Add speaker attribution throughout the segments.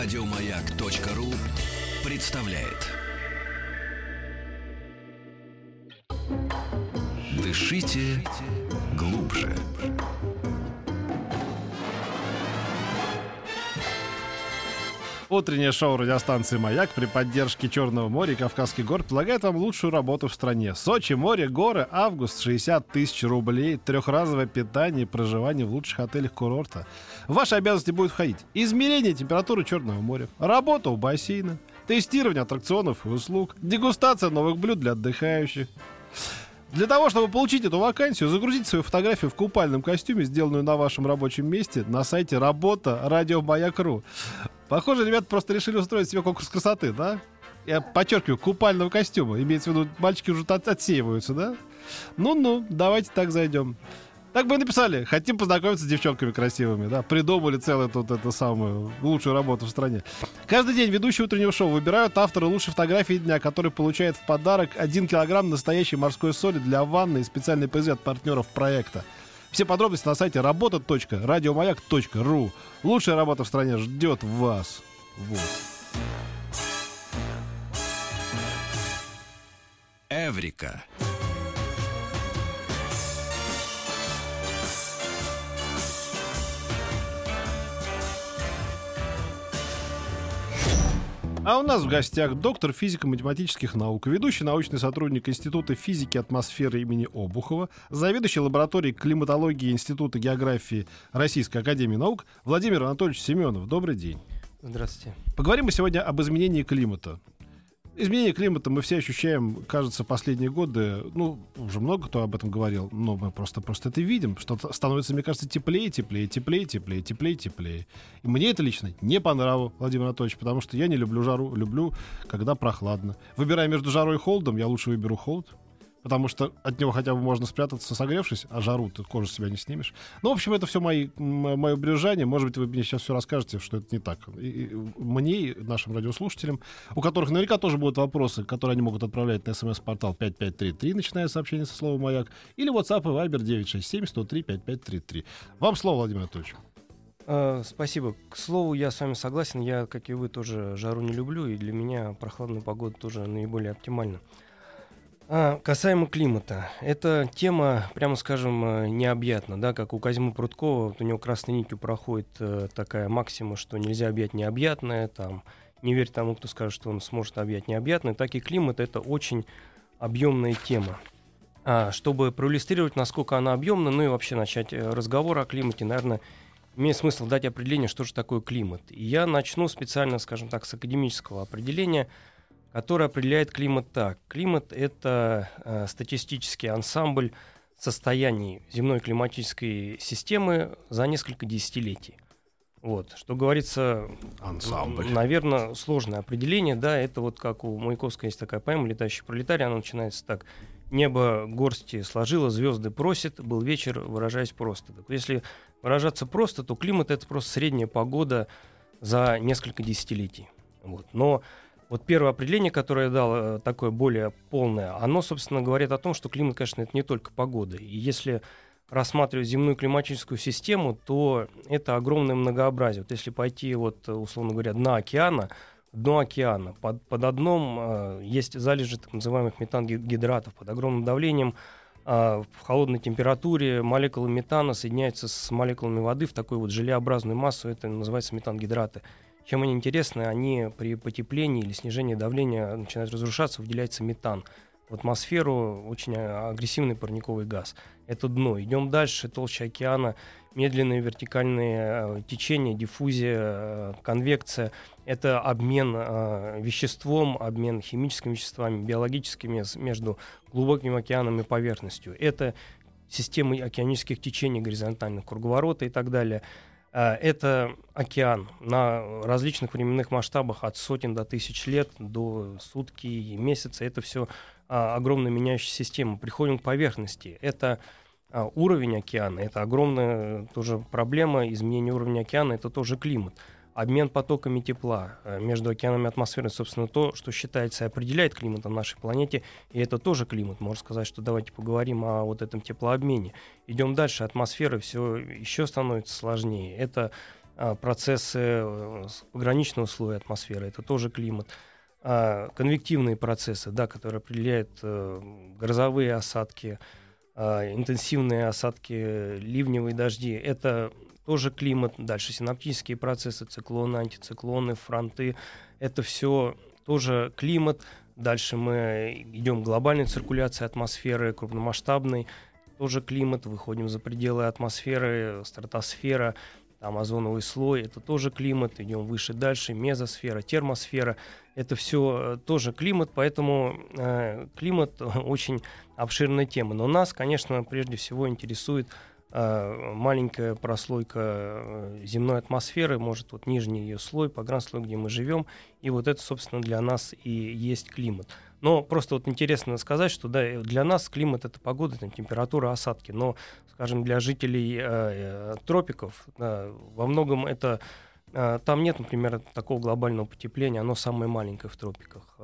Speaker 1: Радиомаяк.ру представляет. Дышите глубже.
Speaker 2: Утреннее шоу радиостанции «Маяк» при поддержке Черного моря и Кавказских гор предлагает вам лучшую работу в стране. Сочи, море, горы, август, 60 тысяч рублей, трехразовое питание и проживание в лучших отелях курорта. В ваши обязанности будет входить измерение температуры Черного моря, работа у бассейна, тестирование аттракционов и услуг, дегустация новых блюд для отдыхающих. Для того, чтобы получить эту вакансию, загрузите свою фотографию в купальном костюме, сделанную на вашем рабочем месте, на сайте работа радиомаяк.ру. Похоже, ребята просто решили устроить себе конкурс красоты, да? Я подчеркиваю, купального костюма. Имеется в виду, мальчики уже от- отсеиваются, да? Ну-ну, давайте так зайдем. Так бы и написали. Хотим познакомиться с девчонками красивыми, да? Придумали целую тут эту самую лучшую работу в стране. Каждый день ведущие утреннего шоу выбирают автора лучшей фотографии дня, который получает в подарок 1 килограмм настоящей морской соли для ванны и специальный приз от партнеров проекта. Все подробности на сайте работа.радиомаяк.ру. Лучшая работа в стране ждет вас. Вот.
Speaker 1: Эврика.
Speaker 2: А у нас в гостях доктор физико-математических наук, ведущий научный сотрудник Института физики атмосферы имени Обухова, заведующий лабораторией климатологии Института географии Российской Академии Наук Владимир Анатольевич Семенов. Добрый день.
Speaker 3: Здравствуйте.
Speaker 2: Поговорим мы сегодня об изменении климата. Изменение климата мы все ощущаем, кажется, последние годы. Ну, уже много кто об этом говорил, но мы просто, просто это видим, что становится, мне кажется, теплее, теплее, теплее, теплее, теплее, теплее. И мне это лично не по нраву, Владимир Анатольевич, потому что я не люблю жару, люблю, когда прохладно. Выбирая между жарой и холодом, я лучше выберу холод. Потому что от него хотя бы можно спрятаться, согревшись, а жару ты кожу с себя не снимешь. Ну, в общем, это все мои, мое брюзжание. Может быть, вы мне сейчас все расскажете, что это не так. И- и мне и нашим радиослушателям, у которых наверняка тоже будут вопросы, которые они могут отправлять на смс-портал 5533, начиная сообщение со слова «Маяк», или WhatsApp и Viber 967-103-5533. Вам слово, Владимир Анатольевич.
Speaker 3: Э, спасибо. К слову, я с вами согласен. Я, как и вы, тоже жару не люблю, и для меня прохладная погода тоже наиболее оптимальна. А, касаемо климата. Эта тема, прямо скажем, э, необъятна. Да? Как у Козьмы Прудкова, вот у него красной нитью проходит э, такая максима, что нельзя объять необъятное. Там, не верь тому, кто скажет, что он сможет объять необъятное. Так и климат — это очень объемная тема. А, чтобы проиллюстрировать, насколько она объемна, ну и вообще начать э, разговор о климате, наверное, имеет смысл дать определение, что же такое климат. И я начну специально, скажем так, с академического определения, которое определяет климат так. Климат — это э, статистический ансамбль состояний земной климатической системы за несколько десятилетий. Вот, что говорится,
Speaker 2: Ансамбль.
Speaker 3: наверное, сложное определение, да, это вот как у Маяковского есть такая поэма «Летающий пролетарий», она начинается так. Небо горсти сложило, звезды просит, был вечер, выражаясь просто. Так, если выражаться просто, то климат — это просто средняя погода за несколько десятилетий. Вот. Но вот первое определение, которое я дал, э, такое более полное, оно, собственно, говорит о том, что климат, конечно, это не только погода. И если рассматривать земную климатическую систему, то это огромное многообразие. Вот если пойти, вот, условно говоря, дна океана, дно океана, под, под одном э, есть залежи так называемых метангидратов, под огромным давлением э, в холодной температуре молекулы метана соединяются с молекулами воды в такую вот желеобразную массу, это называется метангидраты. Чем они интересны? Они при потеплении или снижении давления начинают разрушаться, выделяется метан. В атмосферу очень а, агрессивный парниковый газ. Это дно. Идем дальше. Толща океана, медленные вертикальные э, течения, диффузия, э, конвекция. Это обмен э, веществом, обмен химическими веществами, биологическими между глубоким океаном и поверхностью. Это системы океанических течений, горизонтальных круговорота и так далее. Э, Это океан на различных временных масштабах от сотен до тысяч лет, до сутки и месяца. Это все огромная меняющая система. Приходим к поверхности. Это а, уровень океана. Это огромная тоже проблема. Изменение уровня океана — это тоже климат. Обмен потоками тепла э, между океанами и атмосферой, собственно, то, что считается и определяет климат на нашей планете, и это тоже климат. Можно сказать, что давайте поговорим о вот этом теплообмене. Идем дальше. Атмосфера все еще становится сложнее. Это а, процессы э, пограничного слоя атмосферы, это тоже климат. А, конвективные процессы, да, которые определяют э, грозовые осадки, а, интенсивные осадки, ливневые дожди, это тоже климат. Дальше синаптические процессы, циклоны, антициклоны, фронты, это все тоже климат. Дальше мы идем к глобальной циркуляции атмосферы, крупномасштабной, тоже климат, выходим за пределы атмосферы, стратосфера, там озоновый слой, это тоже климат, идем выше дальше, мезосфера, термосфера, это все э, тоже климат, поэтому э, климат очень обширная тема. Но нас, конечно, прежде всего интересует маленькая прослойка э, земной атмосферы, может вот нижний ее слой, погранслой, где мы живем, и вот это, собственно, для нас и есть климат. Но просто вот интересно сказать, что да, для нас климат это погода, там, температура, осадки. Но, скажем, для жителей э, э, тропиков да, во многом это э, там нет, например, такого глобального потепления, оно самое маленькое в тропиках.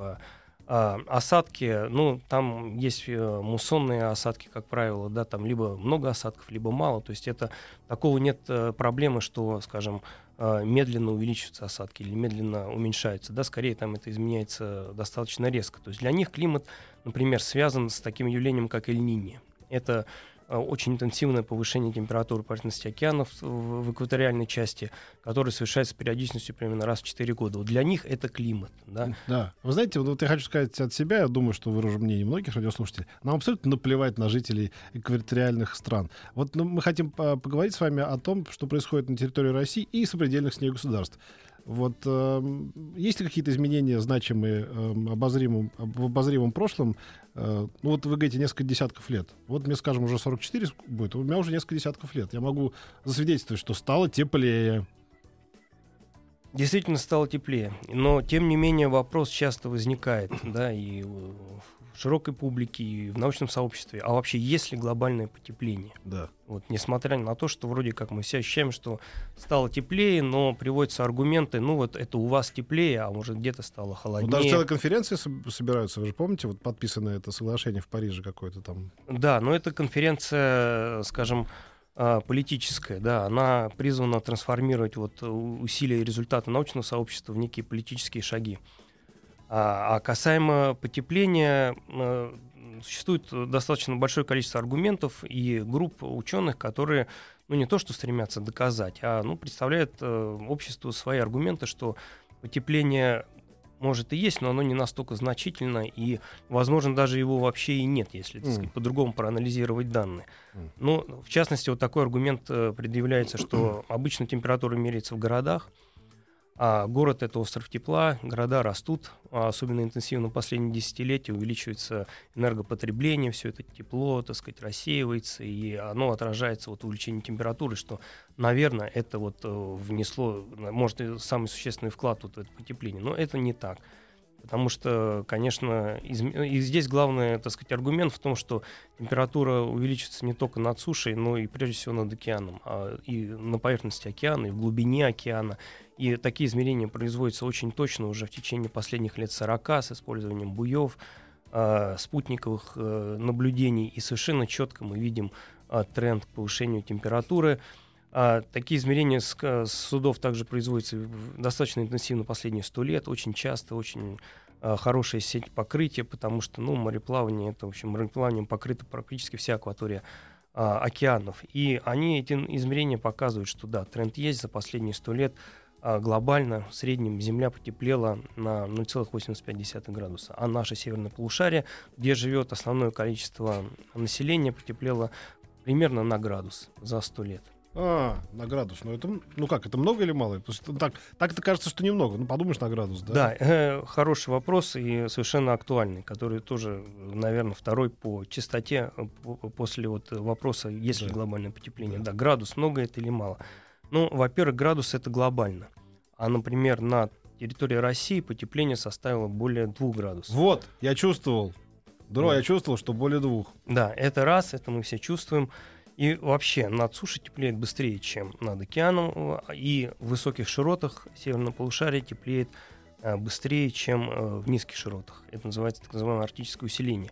Speaker 3: А, осадки, ну, там есть э, муссонные осадки, как правило, да, там либо много осадков, либо мало. То есть это такого нет э, проблемы, что, скажем, э, медленно увеличиваются осадки или медленно уменьшаются. Да, скорее там это изменяется достаточно резко. То есть для них климат, например, связан с таким явлением, как эль Это очень интенсивное повышение температуры поверхности океанов в, экваториальной части, которое совершается с периодичностью примерно раз в 4 года. Вот для них это климат. Да?
Speaker 2: да. Вы знаете, вот я хочу сказать от себя, я думаю, что выражу мнение многих радиослушателей, нам абсолютно наплевать на жителей экваториальных стран. Вот ну, мы хотим поговорить с вами о том, что происходит на территории России и сопредельных с ней государств. Вот э, есть ли какие-то изменения значимые э, обозримым, в обозримом прошлом? Э, ну вот вы говорите несколько десятков лет. Вот мне, скажем, уже 44 будет, у меня уже несколько десятков лет. Я могу засвидетельствовать, что стало теплее.
Speaker 3: Действительно стало теплее, но тем не менее вопрос часто возникает, да, и широкой публике и в научном сообществе, а вообще есть ли глобальное потепление?
Speaker 2: Да.
Speaker 3: Вот, несмотря на то, что вроде как мы все ощущаем, что стало теплее, но приводятся аргументы, ну вот это у вас теплее, а может где-то стало холоднее. Ну,
Speaker 2: даже целые конференции собираются, вы же помните, вот подписано это соглашение в Париже какое-то там.
Speaker 3: Да, но это конференция, скажем, а, политическая, да, она призвана трансформировать вот усилия и результаты научного сообщества в некие политические шаги. А, а касаемо потепления, э, существует достаточно большое количество аргументов и групп ученых, которые ну, не то что стремятся доказать, а ну, представляют э, обществу свои аргументы, что потепление может и есть, но оно не настолько значительно, и, возможно, даже его вообще и нет, если, mm. по-другому проанализировать данные. Mm. Ну, в частности, вот такой аргумент э, предъявляется, что обычно температура меряется в городах, а город это остров тепла, города растут, а особенно интенсивно в последние десятилетия увеличивается энергопотребление, все это тепло, так сказать, рассеивается, и оно отражается вот в увеличении температуры, что, наверное, это вот э, внесло, может, самый существенный вклад вот в это потепление. Но это не так. Потому что, конечно, из... и здесь главный, так сказать, аргумент в том, что температура увеличится не только над сушей, но и прежде всего над океаном, а и на поверхности океана, и в глубине океана. И такие измерения производятся очень точно уже в течение последних лет 40 с использованием буев, э, спутниковых э, наблюдений. И совершенно четко мы видим э, тренд к повышению температуры. А, такие измерения с, с судов также производятся достаточно интенсивно последние сто лет, очень часто, очень а, хорошая сеть покрытия, потому что ну, мореплавание, это, в общем, мореплаванием покрыта практически вся акватория а, океанов. И они, эти измерения показывают, что да, тренд есть за последние сто лет – а глобально в среднем Земля потеплела на 0,85 градуса, а наше северное полушарие, где живет основное количество населения, потеплело примерно на градус за 100 лет.
Speaker 2: А, на градус. Ну, это, ну как, это много или мало? Так, так это кажется, что немного. Ну, подумаешь на градус, да?
Speaker 3: Да, э, хороший вопрос и совершенно актуальный, который тоже, наверное, второй по частоте э, после вот вопроса, есть да. ли глобальное потепление. Да. да, градус, много это или мало. Ну, во-первых, градус это глобально. А, например, на территории России потепление составило более 2 градусов.
Speaker 2: Вот, я чувствовал. Дро, да. я чувствовал, что более двух.
Speaker 3: Да, это раз, это мы все чувствуем. И вообще над сушей теплеет быстрее, чем над океаном. И в высоких широтах северного полушария теплеет а, быстрее, чем а, в низких широтах. Это называется так называемое арктическое усиление.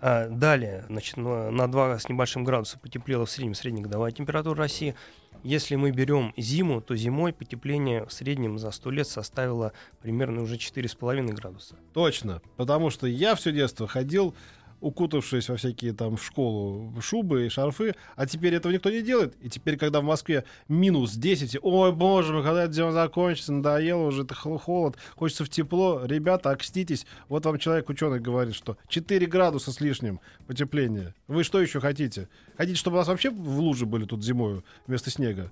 Speaker 3: А, далее, значит, на 2 с небольшим градусом потеплела в среднем среднегодовая температура России. Если мы берем зиму, то зимой потепление в среднем за 100 лет составило примерно уже 4,5 градуса.
Speaker 2: Точно, потому что я все детство ходил укутавшись во всякие там в школу шубы и шарфы, а теперь этого никто не делает. И теперь, когда в Москве минус 10, ой, боже мой, когда это дело закончится, надоело уже, это холод, хочется в тепло. Ребята, окститесь. Вот вам человек-ученый говорит, что 4 градуса с лишним потепление. Вы что еще хотите? Хотите, чтобы у нас вообще в луже были тут зимой вместо снега?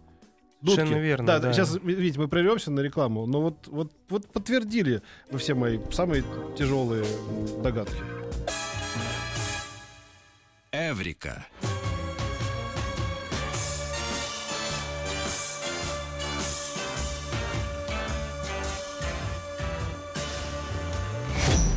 Speaker 3: Дудки. Совершенно верно.
Speaker 2: Да, да, сейчас, видите, мы прервемся на рекламу, но вот, вот, вот подтвердили вы все мои самые тяжелые догадки.
Speaker 1: Эврика.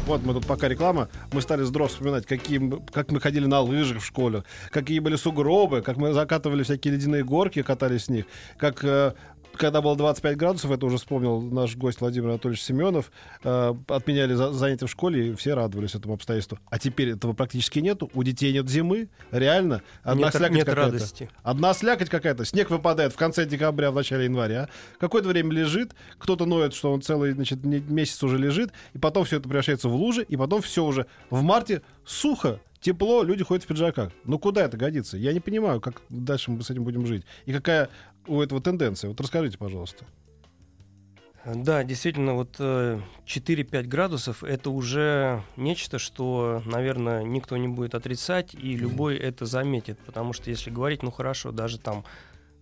Speaker 2: Вот мы тут пока реклама, мы стали с вспоминать, какие, как мы ходили на лыжах в школе, какие были сугробы, как мы закатывали всякие ледяные горки, катались с них, как э, когда было 25 градусов, это уже вспомнил наш гость Владимир Анатольевич Семенов, э, отменяли за, занятия в школе, и все радовались этому обстоятельству. А теперь этого практически нету. У детей нет зимы. Реально. Одна
Speaker 3: нет,
Speaker 2: слякоть
Speaker 3: нет
Speaker 2: какая-то.
Speaker 3: радости.
Speaker 2: Одна слякоть какая-то. Снег выпадает в конце декабря, в начале января. Какое-то время лежит. Кто-то ноет, что он целый значит, месяц уже лежит. И потом все это превращается в лужи. И потом все уже в марте сухо тепло, люди ходят в пиджаках. Ну куда это годится? Я не понимаю, как дальше мы с этим будем жить. И какая у этого тенденция? Вот расскажите, пожалуйста.
Speaker 3: Да, действительно, вот 4-5 э, градусов это уже нечто, что, наверное, никто не будет отрицать, и любой это заметит. Потому что если говорить, ну хорошо, даже там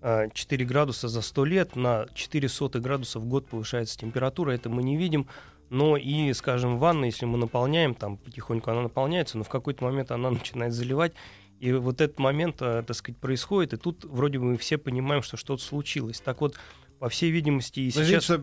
Speaker 3: 4 э, градуса за 100 лет, на 4 сотых градуса в год повышается температура, это мы не видим. Но и, скажем, ванна, если мы наполняем, там потихоньку она наполняется, но в какой-то момент она начинает заливать. И вот этот момент, э, так сказать, происходит, и тут вроде бы мы все понимаем, что что-то случилось. Так вот, по всей видимости, и сейчас...
Speaker 2: Что,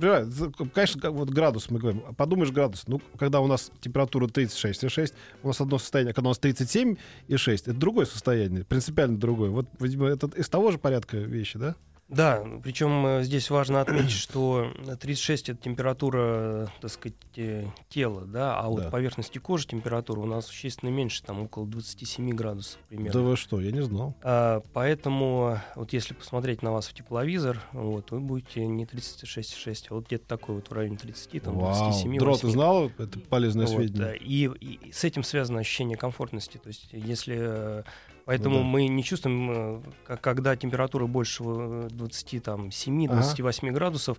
Speaker 2: конечно, как вот градус мы говорим. Подумаешь, градус. Ну, когда у нас температура 36,6, у нас одно состояние, когда у нас 37,6, это другое состояние, принципиально другое. Вот, видимо, это из того же порядка вещи, да?
Speaker 3: Да, причем э, здесь важно отметить, что 36 это температура, так сказать, э, тела, да, а вот да. поверхности кожи температура у нас существенно меньше, там около 27 градусов примерно.
Speaker 2: Да вы что, я не знал.
Speaker 3: А, поэтому вот если посмотреть на вас в тепловизор, вот, вы будете не 36,6, а вот где-то такой вот в районе 30, там Вау. 27
Speaker 2: Дро, ты знал? Это полезное вот, сведение.
Speaker 3: И, и с этим связано ощущение комфортности. То есть если э, Поэтому ну, да. мы не чувствуем, э, когда температура больше 27-28 ага. градусов,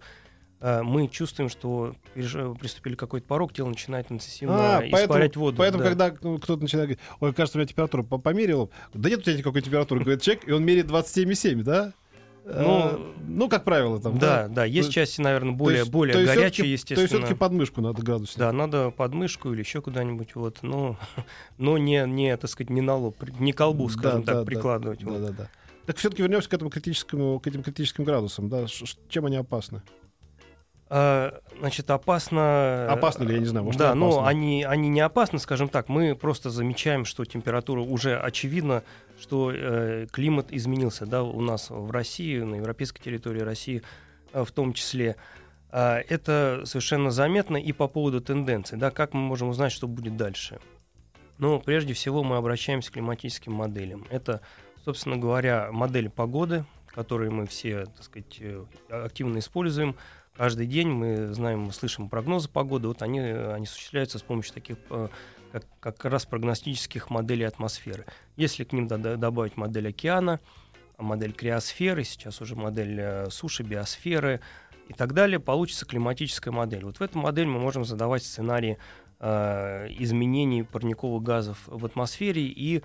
Speaker 3: э, мы чувствуем, что приступили какой-то порог, тело начинает интенсивно а, испарять
Speaker 2: поэтому,
Speaker 3: воду.
Speaker 2: Поэтому, да. когда ну, кто-то начинает говорить, ой, кажется, у меня температура померила, да нет у тебя никакой температуры, говорит человек, и он меряет 27,7, да? Ну, э, ну, как правило, там.
Speaker 3: Да, да, да. есть части, наверное, более, есть, более горячие, естественно. То есть
Speaker 2: все-таки подмышку надо градусник.
Speaker 3: Да, надо подмышку или еще куда-нибудь, вот. Но, но не, не, так сказать, не на лоб, не колбу, скажем да, так, да, прикладывать.
Speaker 2: Да, вот. да, да, да. Так все-таки вернемся к этому критическому, к этим критическим градусам, да. Чем они опасны?
Speaker 3: А, значит, опасно...
Speaker 2: Опасно ли, я не знаю, может,
Speaker 3: Да, но они, они не опасны, скажем так. Мы просто замечаем, что температура уже очевидно, что э, климат изменился, да, у нас в России, на европейской территории России э, в том числе. Э, это совершенно заметно и по поводу тенденций, да, как мы можем узнать, что будет дальше. Ну, прежде всего мы обращаемся к климатическим моделям. Это, собственно говоря, модели погоды, которые мы все, так сказать, э, активно используем – каждый день мы знаем, мы слышим прогнозы погоды, вот они, они осуществляются с помощью таких э, как, как раз прогностических моделей атмосферы. Если к ним добавить модель океана, модель криосферы, сейчас уже модель э, суши, биосферы и так далее, получится климатическая модель. Вот в эту модель мы можем задавать сценарии э, изменений парниковых газов в атмосфере и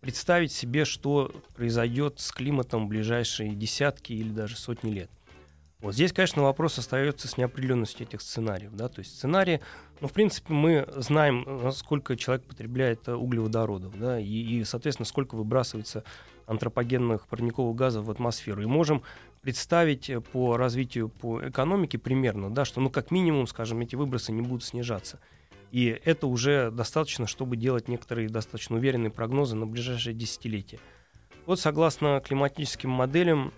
Speaker 3: представить себе, что произойдет с климатом в ближайшие десятки или даже сотни лет. Вот здесь, конечно, вопрос остается с неопределенностью этих сценариев. Да? То есть сценарии, ну, в принципе, мы знаем, сколько человек потребляет э, углеводородов, да, и, и, соответственно, сколько выбрасывается антропогенных парниковых газов в атмосферу. И можем представить э, по развитию по экономике примерно, да, что, ну, как минимум, скажем, эти выбросы не будут снижаться. И это уже достаточно, чтобы делать некоторые достаточно уверенные прогнозы на ближайшие десятилетия. Вот согласно климатическим моделям,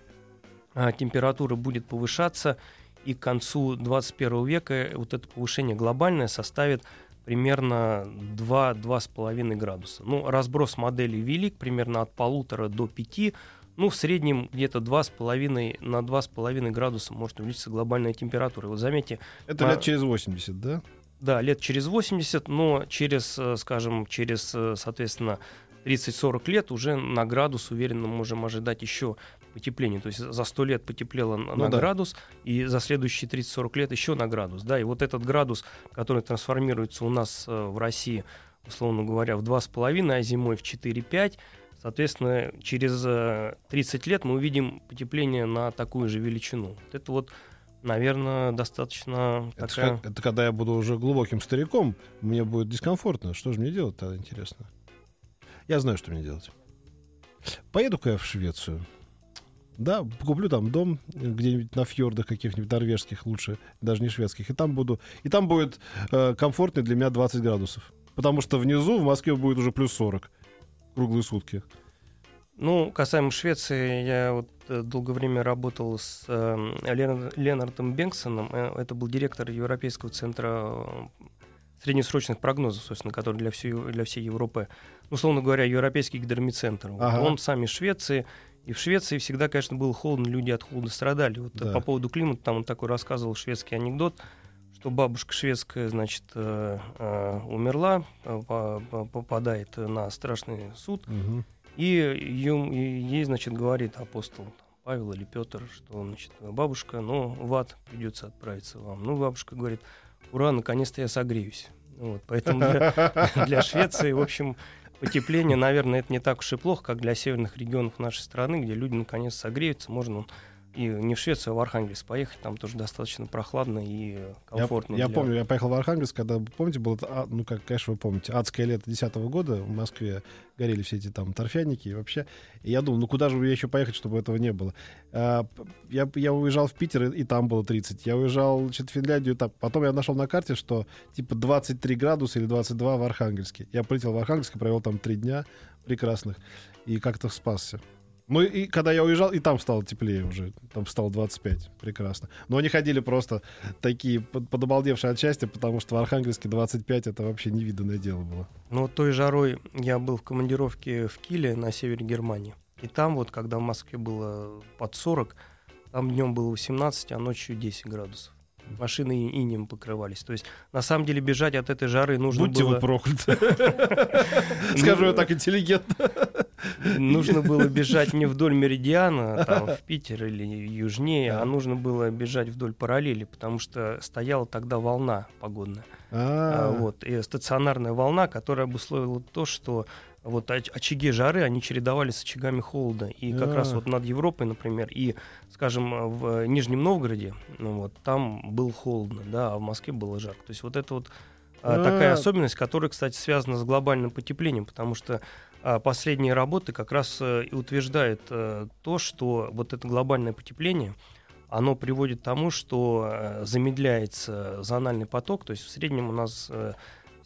Speaker 3: температура будет повышаться, и к концу 21 века вот это повышение глобальное составит примерно 2-2,5 градуса. Ну, разброс моделей велик, примерно от полутора до 5, ну, в среднем где-то 2,5 на 2,5 градуса может увеличиться глобальная температура. Вот заметьте...
Speaker 2: Это
Speaker 3: а,
Speaker 2: лет через 80, да?
Speaker 3: Да, лет через 80, но через, э, скажем, через, э, соответственно, 30-40 лет уже на градус уверенно можем ожидать еще потепление. То есть за 100 лет потеплело ну, на да. градус, и за следующие 30-40 лет еще на градус. Да, и вот этот градус, который трансформируется у нас э, в России, условно говоря, в 2,5, а зимой в 4-5, соответственно, через 30 лет мы увидим потепление на такую же величину. Вот это вот наверное, достаточно
Speaker 2: это, такая... это когда я буду уже глубоким стариком, мне будет дискомфортно. Что же мне делать тогда, интересно? Я знаю, что мне делать. Поеду-ка я в Швецию. Да, куплю там дом где-нибудь на фьордах каких-нибудь норвежских лучше, даже не шведских. И там буду, и там будет э, комфортно для меня 20 градусов. Потому что внизу в Москве будет уже плюс 40 круглые сутки.
Speaker 3: Ну, касаемо Швеции, я вот э, долгое время работал с э, Ленардом Бенксоном. Э, это был директор Европейского центра э, среднесрочных прогнозов, собственно, который для всей, для всей Европы, условно говоря, Европейский гидромедцентр. Ага. Он сам из Швеции, и в Швеции всегда, конечно, было холодно, люди от холода страдали. Вот да. по поводу климата, там он такой рассказывал шведский анекдот, что бабушка шведская, значит, э, э, умерла, э, попадает на страшный суд, угу. и, ее, и ей, значит, говорит апостол Павел или Петр, что, значит, бабушка, ну, в ад придется отправиться вам. Ну, бабушка говорит, ура, наконец-то я согреюсь. Вот, поэтому для, для Швеции, в общем, потепление, наверное, это не так уж и плохо, как для северных регионов нашей страны, где люди наконец согреются, можно и не в Швецию, а в Архангельск поехать, там тоже достаточно прохладно и комфортно.
Speaker 2: Я, я для... помню, я поехал в Архангельск, когда, помните, было, а, ну, как, конечно, вы помните, адское лето 2010 года в Москве, горели все эти там торфяники и вообще. И я думал, ну куда же мне еще поехать, чтобы этого не было? А, я, я уезжал в Питер, и, и там было 30. Я уезжал значит, в Финляндию, там, потом я нашел на карте, что типа 23 градуса или 22 в Архангельске. Я полетел в Архангельск и провел там три дня прекрасных и как-то спасся. Ну и когда я уезжал, и там стало теплее уже. Там стало 25. Прекрасно. Но они ходили просто такие подобалдевшие от счастья, потому что в Архангельске 25 это вообще невиданное дело было.
Speaker 3: Ну, той жарой я был в командировке в Киле на севере Германии. И там вот, когда в Москве было под 40, там днем было 18, а ночью 10 градусов машины инем покрывались. То есть, на самом деле, бежать от этой жары нужно
Speaker 2: Будьте
Speaker 3: было...
Speaker 2: вы прокляты. Скажу я так интеллигентно.
Speaker 3: Нужно было бежать не вдоль меридиана, там, в Питер или южнее, а нужно было бежать вдоль параллели, потому что стояла тогда волна погодная. А, вот, и стационарная волна, которая обусловила то, что вот очаги жары, они чередовались с очагами холода. И как раз вот над Европой, например, и, скажем, в Нижнем Новгороде, ну, вот, там было холодно, да, а в Москве было жарко. То есть вот это вот а, такая особенность, которая, кстати, связана с глобальным потеплением, потому что а, последние работы как раз а, и утверждают а, то, что вот это глобальное потепление, оно приводит к тому, что а, замедляется зональный поток, то есть в среднем у нас а,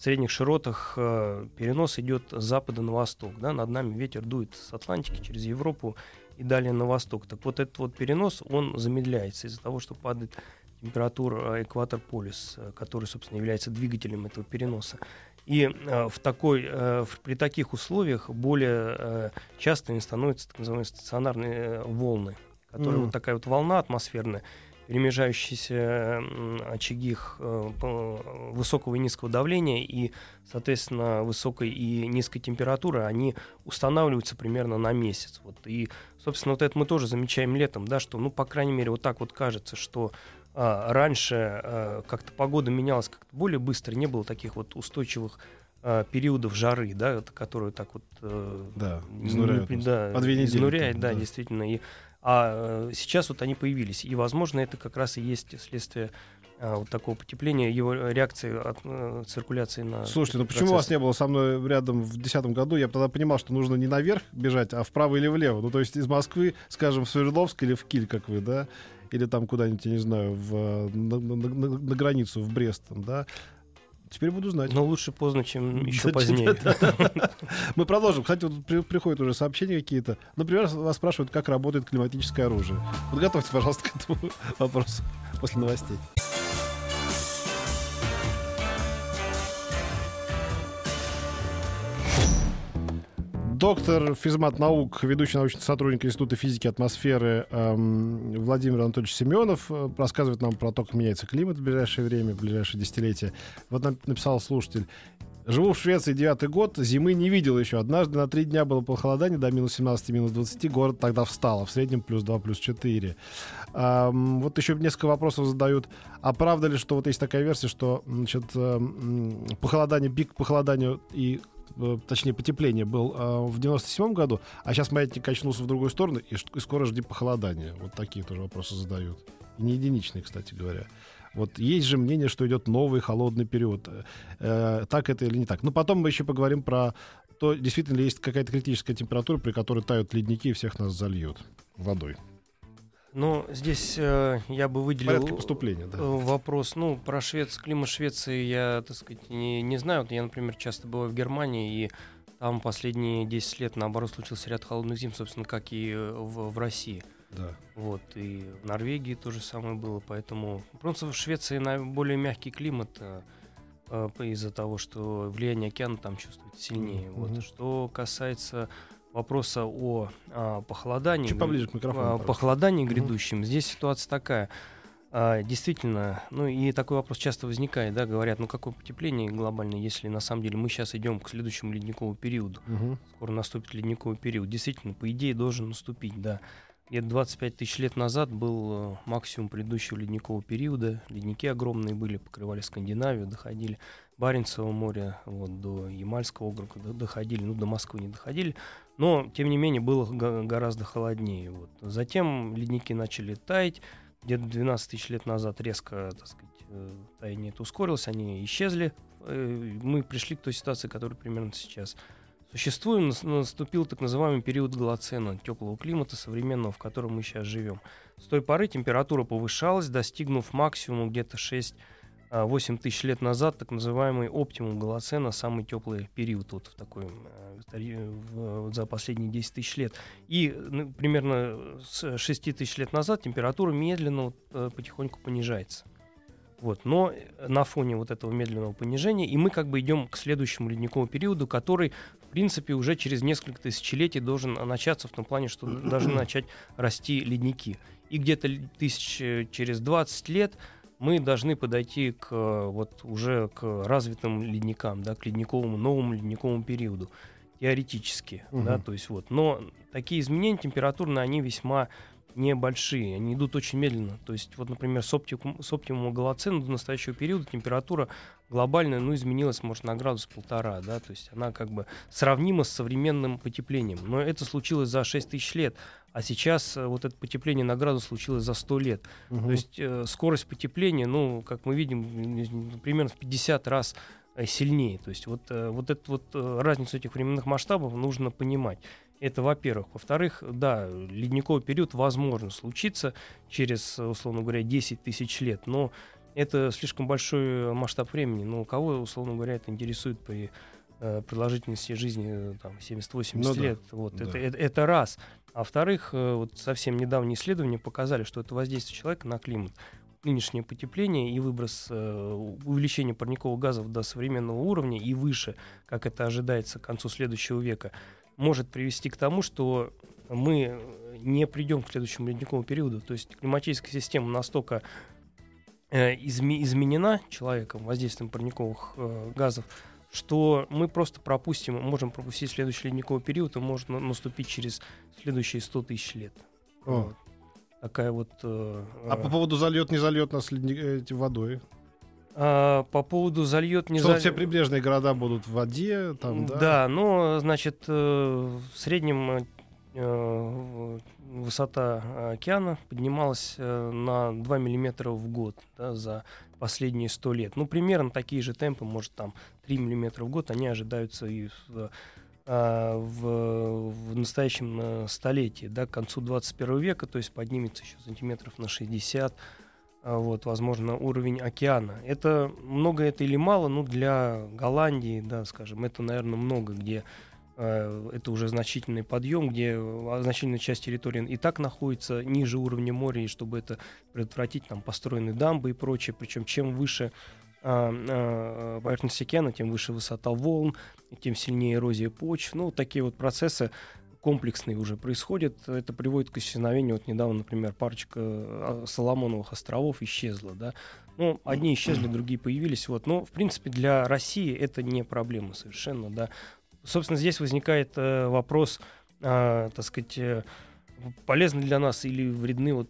Speaker 3: в средних широтах э, перенос идет с запада на восток. Да? Над нами ветер дует с Атлантики через Европу и далее на восток. Так вот этот вот перенос, он замедляется из-за того, что падает температура экватор-полюс, э, который, собственно, является двигателем этого переноса. И э, в такой, э, в, при таких условиях более э, частыми становятся так называемые стационарные э, волны, которые mm. вот такая вот волна атмосферная, перемежающиеся очаги э, высокого и низкого давления и, соответственно, высокой и низкой температуры, они устанавливаются примерно на месяц. Вот. И, собственно, вот это мы тоже замечаем летом, да, что, ну, по крайней мере, вот так вот кажется, что раньше а, как-то погода менялась как-то более быстро, не было таких вот устойчивых а, периодов жары, да, которые так вот
Speaker 2: э, да, изнуряют,
Speaker 3: не, да, изнуряет, да, да, действительно. И а э, сейчас вот они появились. И, возможно, это как раз и есть следствие а, вот такого потепления, его реакции от э, циркуляции на...
Speaker 2: Слушайте, ну почему вас не было со мной рядом в 2010 году? Я тогда понимал, что нужно не наверх бежать, а вправо или влево. Ну, то есть из Москвы, скажем, в Свердловск или в Киль, как вы, да? Или там куда-нибудь, я не знаю, в, на, на, на, границу, в Брест, да? Теперь буду знать.
Speaker 3: Но лучше поздно, чем еще позднее.
Speaker 2: Мы продолжим. Кстати, вот приходят уже сообщения какие-то. Например, вас спрашивают, как работает климатическое оружие. Подготовьте, пожалуйста, к этому вопросу после новостей. Доктор физмат наук, ведущий научный сотрудник Института физики атмосферы эм, Владимир Анатольевич Семенов э, рассказывает нам про то, как меняется климат в ближайшее время, в ближайшее десятилетие. Вот нам написал слушатель. Живу в Швеции девятый год, зимы не видел еще. Однажды на три дня было похолодание до минус 17, минус 20. Город тогда встал, а в среднем плюс 2, плюс 4. Um, вот еще несколько вопросов задают. А правда ли, что вот есть такая версия, что значит, эм, похолодание, пик похолодания и точнее потепление был э, в 97 году, а сейчас маятник качнулся в другую сторону, и, скоро жди похолодания. Вот такие тоже вопросы задают. И не единичные, кстати говоря. Вот есть же мнение, что идет новый холодный период. Э, так это или не так? Но потом мы еще поговорим про то, действительно ли есть какая-то критическая температура, при которой тают ледники и всех нас зальют водой.
Speaker 3: Ну, здесь э, я бы выделил
Speaker 2: поступления, да. Э,
Speaker 3: вопрос. Ну, про Швец, климат Швеции я, так сказать, не, не знаю. Вот я, например, часто бываю в Германии, и там последние 10 лет, наоборот, случился ряд холодных зим, собственно, как и в, в России.
Speaker 2: Да.
Speaker 3: Вот, и в Норвегии то же самое было, поэтому... Просто в Швеции более мягкий климат э, э, из-за того, что влияние океана там чувствуется сильнее. Mm-hmm. Вот. Что касается вопроса о а, похолодании...
Speaker 2: Чуть поближе к микрофону.
Speaker 3: А, похолодании грядущем. Mm-hmm. Здесь ситуация такая. А, действительно, ну и такой вопрос часто возникает, да, говорят, ну какое потепление глобальное, если на самом деле мы сейчас идем к следующему ледниковому периоду. Угу. Скоро наступит ледниковый период. Действительно, по идее, должен наступить, да. Где-то 25 тысяч лет назад был э, максимум предыдущего ледникового периода. Ледники огромные были, покрывали Скандинавию, доходили Баренцево море, вот, до Ямальского округа доходили, ну, до Москвы не доходили. Но, тем не менее, было гораздо холоднее. Вот. Затем ледники начали таять. Где-то 12 тысяч лет назад резко, так сказать, э, таяние это ускорилось, они исчезли. Э, мы пришли к той ситуации, которая примерно сейчас – Существуем, наступил так называемый период голоцена, теплого климата современного, в котором мы сейчас живем. С той поры температура повышалась, достигнув максимума где-то 6-8 а, тысяч лет назад, так называемый оптимум голоцена, самый теплый период вот в такой, э, в, за последние 10 тысяч лет. И ну, примерно с 6 тысяч лет назад температура медленно вот, э, потихоньку понижается. Вот, но на фоне вот этого медленного понижения, и мы как бы идем к следующему ледниковому периоду, который, принципе, уже через несколько тысячелетий должен начаться в том плане, что должны начать расти ледники. И где-то тысяч э, через 20 лет мы должны подойти к вот уже к развитым ледникам, да, к ледниковому новому ледниковому периоду теоретически, угу. да, то есть вот. Но такие изменения температурные они весьма небольшие, они идут очень медленно. То есть, вот, например, с, оптикум, с оптимума голоцена до настоящего периода температура глобальная, ну, изменилась, может, на градус полтора, да, то есть она как бы сравнима с современным потеплением. Но это случилось за 6 тысяч лет, а сейчас э, вот это потепление на градус случилось за 100 лет. Угу. То есть э, скорость потепления, ну, как мы видим, примерно в 50 раз э, сильнее. То есть вот, э, вот эту вот разницу этих временных масштабов нужно понимать. Это, во-первых. Во-вторых, да, ледниковый период возможно случиться через, условно говоря, 10 тысяч лет, но это слишком большой масштаб времени. Но кого, условно говоря, это интересует при э, продолжительности жизни э, там, 70-80 ну, лет? Да. Вот, да. Это, это, это раз. А во-вторых, э, вот совсем недавние исследования показали, что это воздействие человека на климат нынешнее потепление и выброс э, увеличения парниковых газов до современного уровня и выше, как это ожидается к концу следующего века, может привести к тому, что мы не придем к следующему ледниковому периоду. То есть климатическая система настолько изме- изменена человеком, воздействием парниковых э, газов, что мы просто пропустим, можем пропустить следующий ледниковый период, и может на- наступить через следующие 100 тысяч лет. Вот. Такая вот... Э,
Speaker 2: а по поводу зальет, не зальет нас ледник, эти водой?
Speaker 3: А, по поводу зальет не
Speaker 2: Что за... все прибрежные города будут в воде, там, да?
Speaker 3: Да, ну, значит, э, в среднем э, высота океана поднималась э, на 2 миллиметра в год да, за последние 100 лет. Ну, примерно такие же темпы, может, там 3 миллиметра в год, они ожидаются и в, в, в настоящем столетии, да, к концу 21 века, то есть поднимется еще сантиметров на 60 а, вот, возможно, уровень океана. Это много это или мало, ну, для Голландии, да, скажем, это, наверное, много, где э, это уже значительный подъем, где значительная часть территории и так находится ниже уровня моря, и чтобы это предотвратить, там построены дамбы и прочее. Причем чем выше а, поверхности океана, тем выше высота волн, тем сильнее эрозия почв. Ну, такие вот процессы комплексные уже происходят. Это приводит к исчезновению. Вот недавно, например, парочка Соломоновых островов исчезла, да. Ну, одни исчезли, другие появились. Вот. Но, в принципе, для России это не проблема совершенно, да. Собственно, здесь возникает э, вопрос, э, так сказать, э, полезны для нас или вредны вот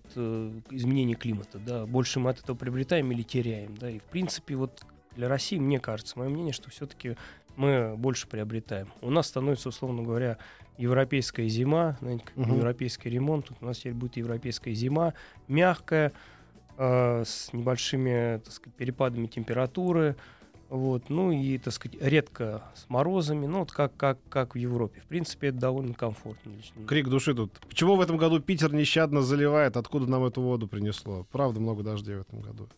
Speaker 3: изменения климата, да, больше мы от этого приобретаем или теряем, да, и в принципе вот для России, мне кажется, мое мнение, что все-таки мы больше приобретаем. У нас становится, условно говоря, европейская зима, знаете, как угу. европейский ремонт, у нас теперь будет европейская зима, мягкая, э, с небольшими, так сказать, перепадами температуры, вот, ну и, так сказать, редко с морозами, ну вот как, как, как в Европе. В принципе, это довольно комфортно. Лично.
Speaker 2: Крик души тут. Почему в этом году Питер нещадно заливает? Откуда нам эту воду принесло? Правда, много дождей в этом году.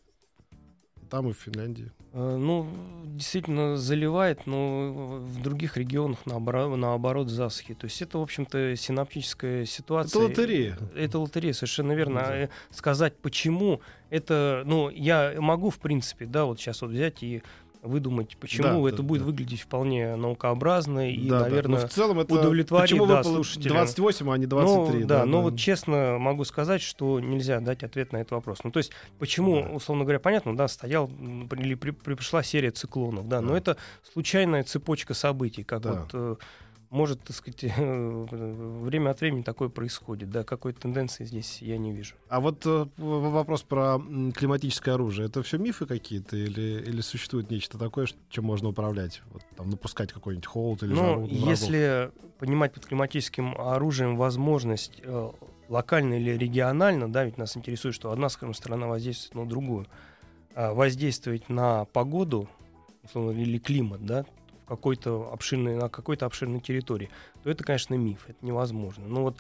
Speaker 2: Там и в Финляндии.
Speaker 3: Э, ну, действительно заливает, но в других регионах наоборот, наоборот засухи. То есть это, в общем-то, синаптическая ситуация.
Speaker 2: Это лотерея.
Speaker 3: Это лотерея, совершенно верно. Да. Э, сказать, почему, это, ну, я могу, в принципе, да, вот сейчас вот взять и выдумать, почему да, это да, будет да. выглядеть вполне наукообразно и, да, наверное, да. в целом это удовлетворит почему да, слушателя.
Speaker 2: 28, а не 23.
Speaker 3: Ну, да, да, но да. вот честно могу сказать, что нельзя дать ответ на этот вопрос. Ну, то есть, почему, да. условно говоря, понятно, да, стоял или при, при, пришла серия циклонов, да, да, но это случайная цепочка событий, как да. вот э, может, так сказать, время от времени такое происходит. Да, какой тенденции здесь я не вижу.
Speaker 2: А вот э, вопрос про климатическое оружие. Это все мифы какие-то или, или существует нечто такое, чем можно управлять? Вот, там, напускать какой-нибудь холод или
Speaker 3: ну, жару? Если понимать под климатическим оружием возможность э, локально или регионально, да, ведь нас интересует, что одна, скажем, страна воздействует на другую, э, воздействовать на погоду, условно, или климат, да, какой-то обширной, на какой-то обширной территории, то это, конечно, миф, это невозможно. Но вот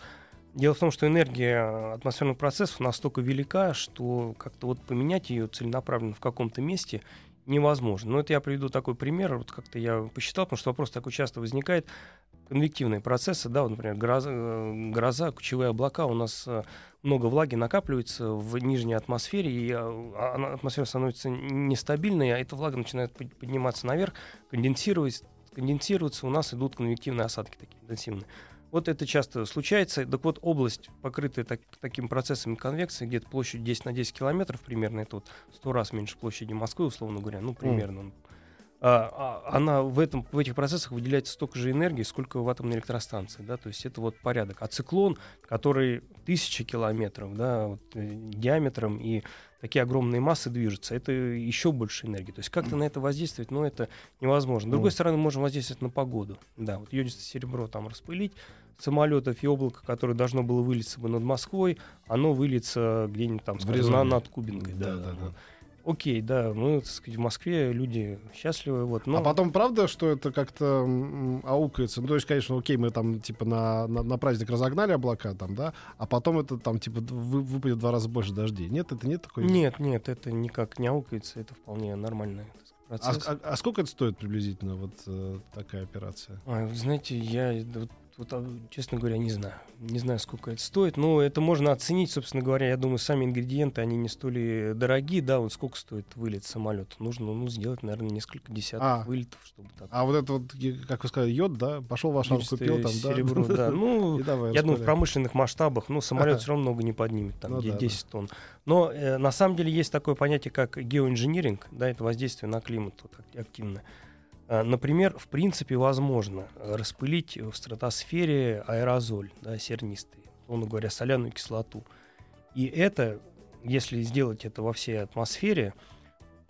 Speaker 3: дело в том, что энергия атмосферных процессов настолько велика, что как-то вот поменять ее целенаправленно в каком-то месте невозможно. Но это я приведу такой пример, вот как-то я посчитал, потому что вопрос такой часто возникает. Конвективные процессы, да, вот, например, гроза, э, гроза, кучевые облака, у нас э, много влаги накапливается в нижней атмосфере, и а, атмосфера становится нестабильной, а эта влага начинает подниматься наверх, конденсировать, конденсироваться, у нас идут конвективные осадки такие интенсивные. Вот это часто случается. Так вот, область, покрытая так, таким процессами конвекции, где-то площадь 10 на 10 километров примерно, это вот 100 раз меньше площади Москвы, условно говоря, ну, примерно. Mm. А, а, она в, этом, в этих процессах выделяется столько же энергии, сколько в атомной электростанции, да, то есть это вот порядок. А циклон, который тысячи километров, да, вот, э, диаметром и такие огромные массы движутся, это еще больше энергии. То есть как-то на это воздействовать, ну, это невозможно. С другой mm. стороны, мы можем воздействовать на погоду. Да, вот йодистое серебро там распылить, самолетов и облако, которое должно было вылиться бы над Москвой, оно выльется где-нибудь там, скажем, на, над Кубинкой. Да, да, да. да. Окей, да, мы, так сказать, в Москве люди счастливы. Вот,
Speaker 2: но... А потом правда, что это как-то аукается? Ну, то есть, конечно, окей, мы там типа на, на, на праздник разогнали облака, там, да, а потом это там типа вы, выпадет в два раза больше дождей. Нет, это нет такой?
Speaker 3: Нет, нет, это никак не аукается, это вполне нормальная процесс.
Speaker 2: А, а, а сколько это стоит приблизительно, вот э, такая операция?
Speaker 3: А, знаете, я вот вот, а, честно говоря, не знаю. Не знаю, сколько это стоит. Но это можно оценить, собственно говоря. Я думаю, сами ингредиенты, они не столь дорогие. Да, вот сколько стоит вылет самолета? Нужно ну, сделать, наверное, несколько десятков а, вылетов, чтобы
Speaker 2: так. А вот это вот, как вы сказали, йод, да? Пошел в Ашан, купил там,
Speaker 3: да? Серебро, да. Ну, я думаю, в промышленных масштабах, ну, самолет все равно много не поднимет, там, ну, 10 тонн. Но э, на самом деле есть такое понятие, как геоинжиниринг, да, это воздействие на климат вот, активное. А, например, в принципе, возможно распылить в стратосфере аэрозоль, да, сернистый, условно говоря, соляную кислоту. И это, если сделать это во всей атмосфере,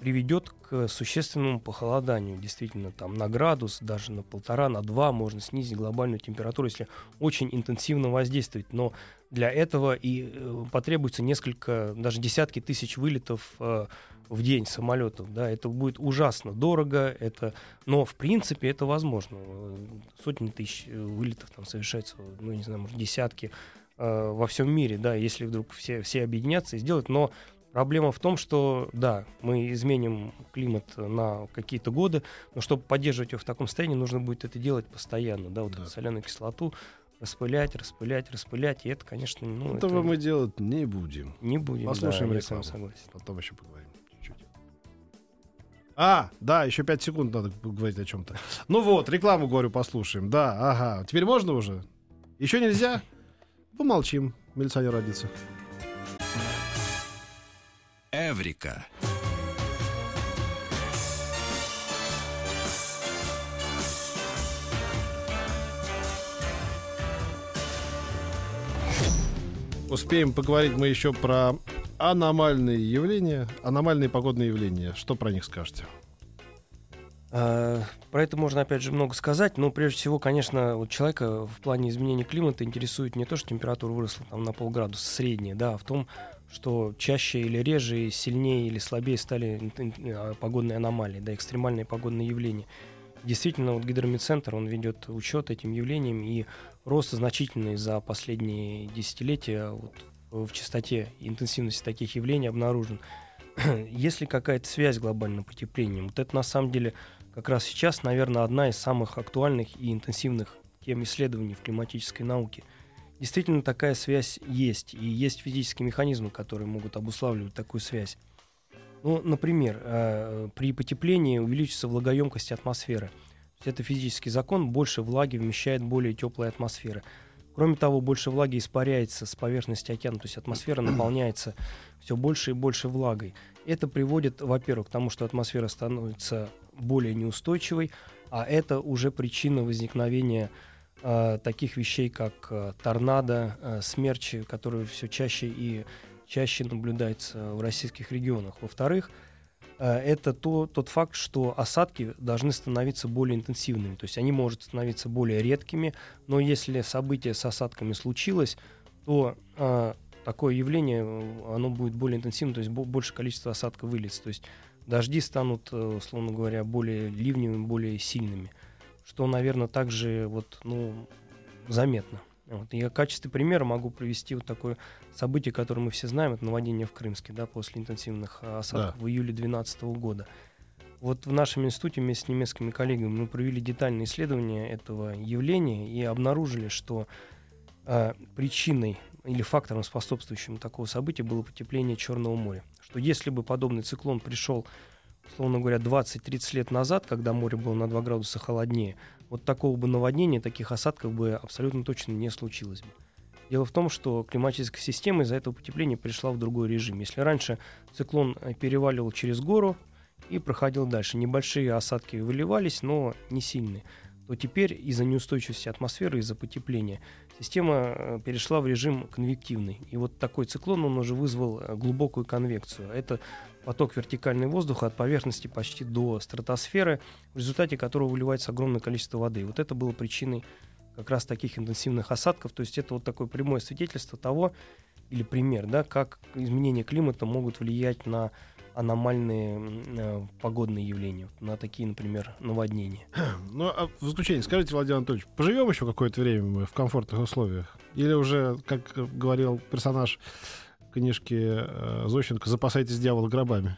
Speaker 3: приведет к существенному похолоданию. Действительно, там на градус, даже на полтора, на два можно снизить глобальную температуру, если очень интенсивно воздействовать. Но для этого и э, потребуется несколько, даже десятки тысяч вылетов э, в день самолетов, да, это будет ужасно дорого, это, но в принципе это возможно. Сотни тысяч э, вылетов там совершается, ну не знаю, может десятки э, во всем мире, да, если вдруг все, все объединятся и сделать, но Проблема в том, что да, мы изменим климат на какие-то годы, но чтобы поддерживать его в таком состоянии, нужно будет это делать постоянно, да, вот да. эту соляную кислоту распылять, распылять, распылять, и это, конечно, ну,
Speaker 2: этого это... мы делать не будем.
Speaker 3: Не будем.
Speaker 2: Послушаем
Speaker 3: да,
Speaker 2: рекламу.
Speaker 3: Согласен.
Speaker 2: Потом еще поговорим. А, да, еще 5 секунд надо говорить о чем-то. Ну вот, рекламу, говорю, послушаем. Да, ага. Теперь можно уже? Еще нельзя? Помолчим. Милиционер родится.
Speaker 1: Эврика.
Speaker 2: Успеем поговорить мы еще про аномальные явления, аномальные погодные явления. Что про них скажете?
Speaker 3: А, про это можно, опять же, много сказать, но прежде всего, конечно, вот человека в плане изменения климата интересует не то, что температура выросла там, на полградуса средняя, да, а в том, что чаще или реже, сильнее или слабее стали а, погодные аномалии, да, экстремальные погодные явления. Действительно, вот гидромедцентр, он ведет учет этим явлениям, и рост значительный за последние десятилетия вот, в частоте и интенсивности таких явлений обнаружен. Если какая-то связь глобальным потеплением, вот это на самом деле как раз сейчас, наверное, одна из самых актуальных и интенсивных тем исследований в климатической науке. Действительно, такая связь есть, и есть физические механизмы, которые могут обуславливать такую связь. Ну, например, э, при потеплении увеличится влагоемкость атмосферы. Это физический закон, больше влаги вмещает более теплая атмосфера. Кроме того, больше влаги испаряется с поверхности океана, то есть атмосфера наполняется все больше и больше влагой. Это приводит, во-первых, к тому, что атмосфера становится более неустойчивой, а это уже причина возникновения таких вещей, как э, торнадо, э, смерчи, которые все чаще и чаще наблюдается в российских регионах. Во-вторых, э, это то, тот факт, что осадки должны становиться более интенсивными. То есть они могут становиться более редкими, но если событие с осадками случилось, то э, такое явление, оно будет более интенсивным, то есть больше количество осадков выльется. То есть дожди станут, э, условно говоря, более ливневыми, более сильными, что, наверное, также вот, ну, заметно. Вот. Я в качестве примера могу привести вот такое событие, которое мы все знаем, это наводнение в Крымске, да, после интенсивных а, осадков да. в июле 2012 года. Вот в нашем институте вместе с немецкими коллегами мы провели детальное исследование этого явления и обнаружили, что э, причиной или фактором, способствующим такого события, было потепление Черного моря. Что если бы подобный циклон пришел, условно говоря, 20-30 лет назад, когда море было на 2 градуса холоднее, вот такого бы наводнения, таких осадков бы абсолютно точно не случилось бы. Дело в том, что климатическая система из-за этого потепления пришла в другой режим. Если раньше циклон э, переваливал через гору и проходил дальше, небольшие осадки выливались, но не сильные, то теперь из-за неустойчивости атмосферы, из-за потепления, система э, перешла в режим конвективный. И вот такой циклон, он уже вызвал э, глубокую конвекцию. Это поток вертикального воздуха от поверхности почти до стратосферы, в результате которого выливается огромное количество воды. Вот это было причиной как раз таких интенсивных осадков. То есть это вот такое прямое свидетельство того, или пример, да, как изменения климата могут влиять на аномальные э, погодные явления, на такие, например, наводнения.
Speaker 2: Ну, а в заключение, скажите, Владимир Анатольевич, поживем еще какое-то время мы в комфортных условиях? Или уже, как говорил персонаж книжки э, Зощенко, запасайтесь дьявола гробами?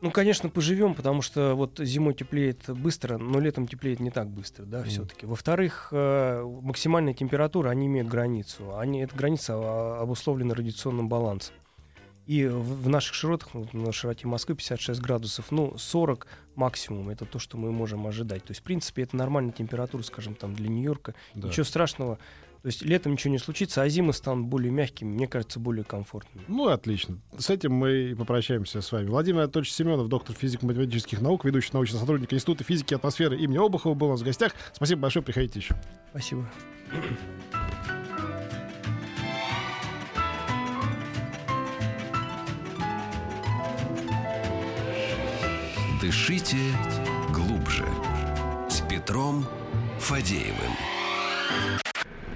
Speaker 3: Ну, конечно, поживем, потому что вот зимой теплеет быстро, но летом теплеет не так быстро, да, mm. все-таки. Во-вторых, э, максимальная температура, они имеют границу. Они, эта граница а, обусловлена радиационным балансом. И в, наших широтах, на широте Москвы 56 градусов, ну, 40 максимум, это то, что мы можем ожидать. То есть, в принципе, это нормальная температура, скажем, там, для Нью-Йорка. Да. Ничего страшного то есть летом ничего не случится, а зимы станут более мягкими, мне кажется, более комфортными.
Speaker 2: Ну, отлично. С этим мы и попрощаемся с вами. Владимир Анатольевич Семенов, доктор физико-математических наук, ведущий научный сотрудник Института физики и атмосферы имени Обухова, был у нас в гостях. Спасибо большое, приходите еще.
Speaker 3: Спасибо.
Speaker 1: Дышите глубже. С Петром Фадеевым.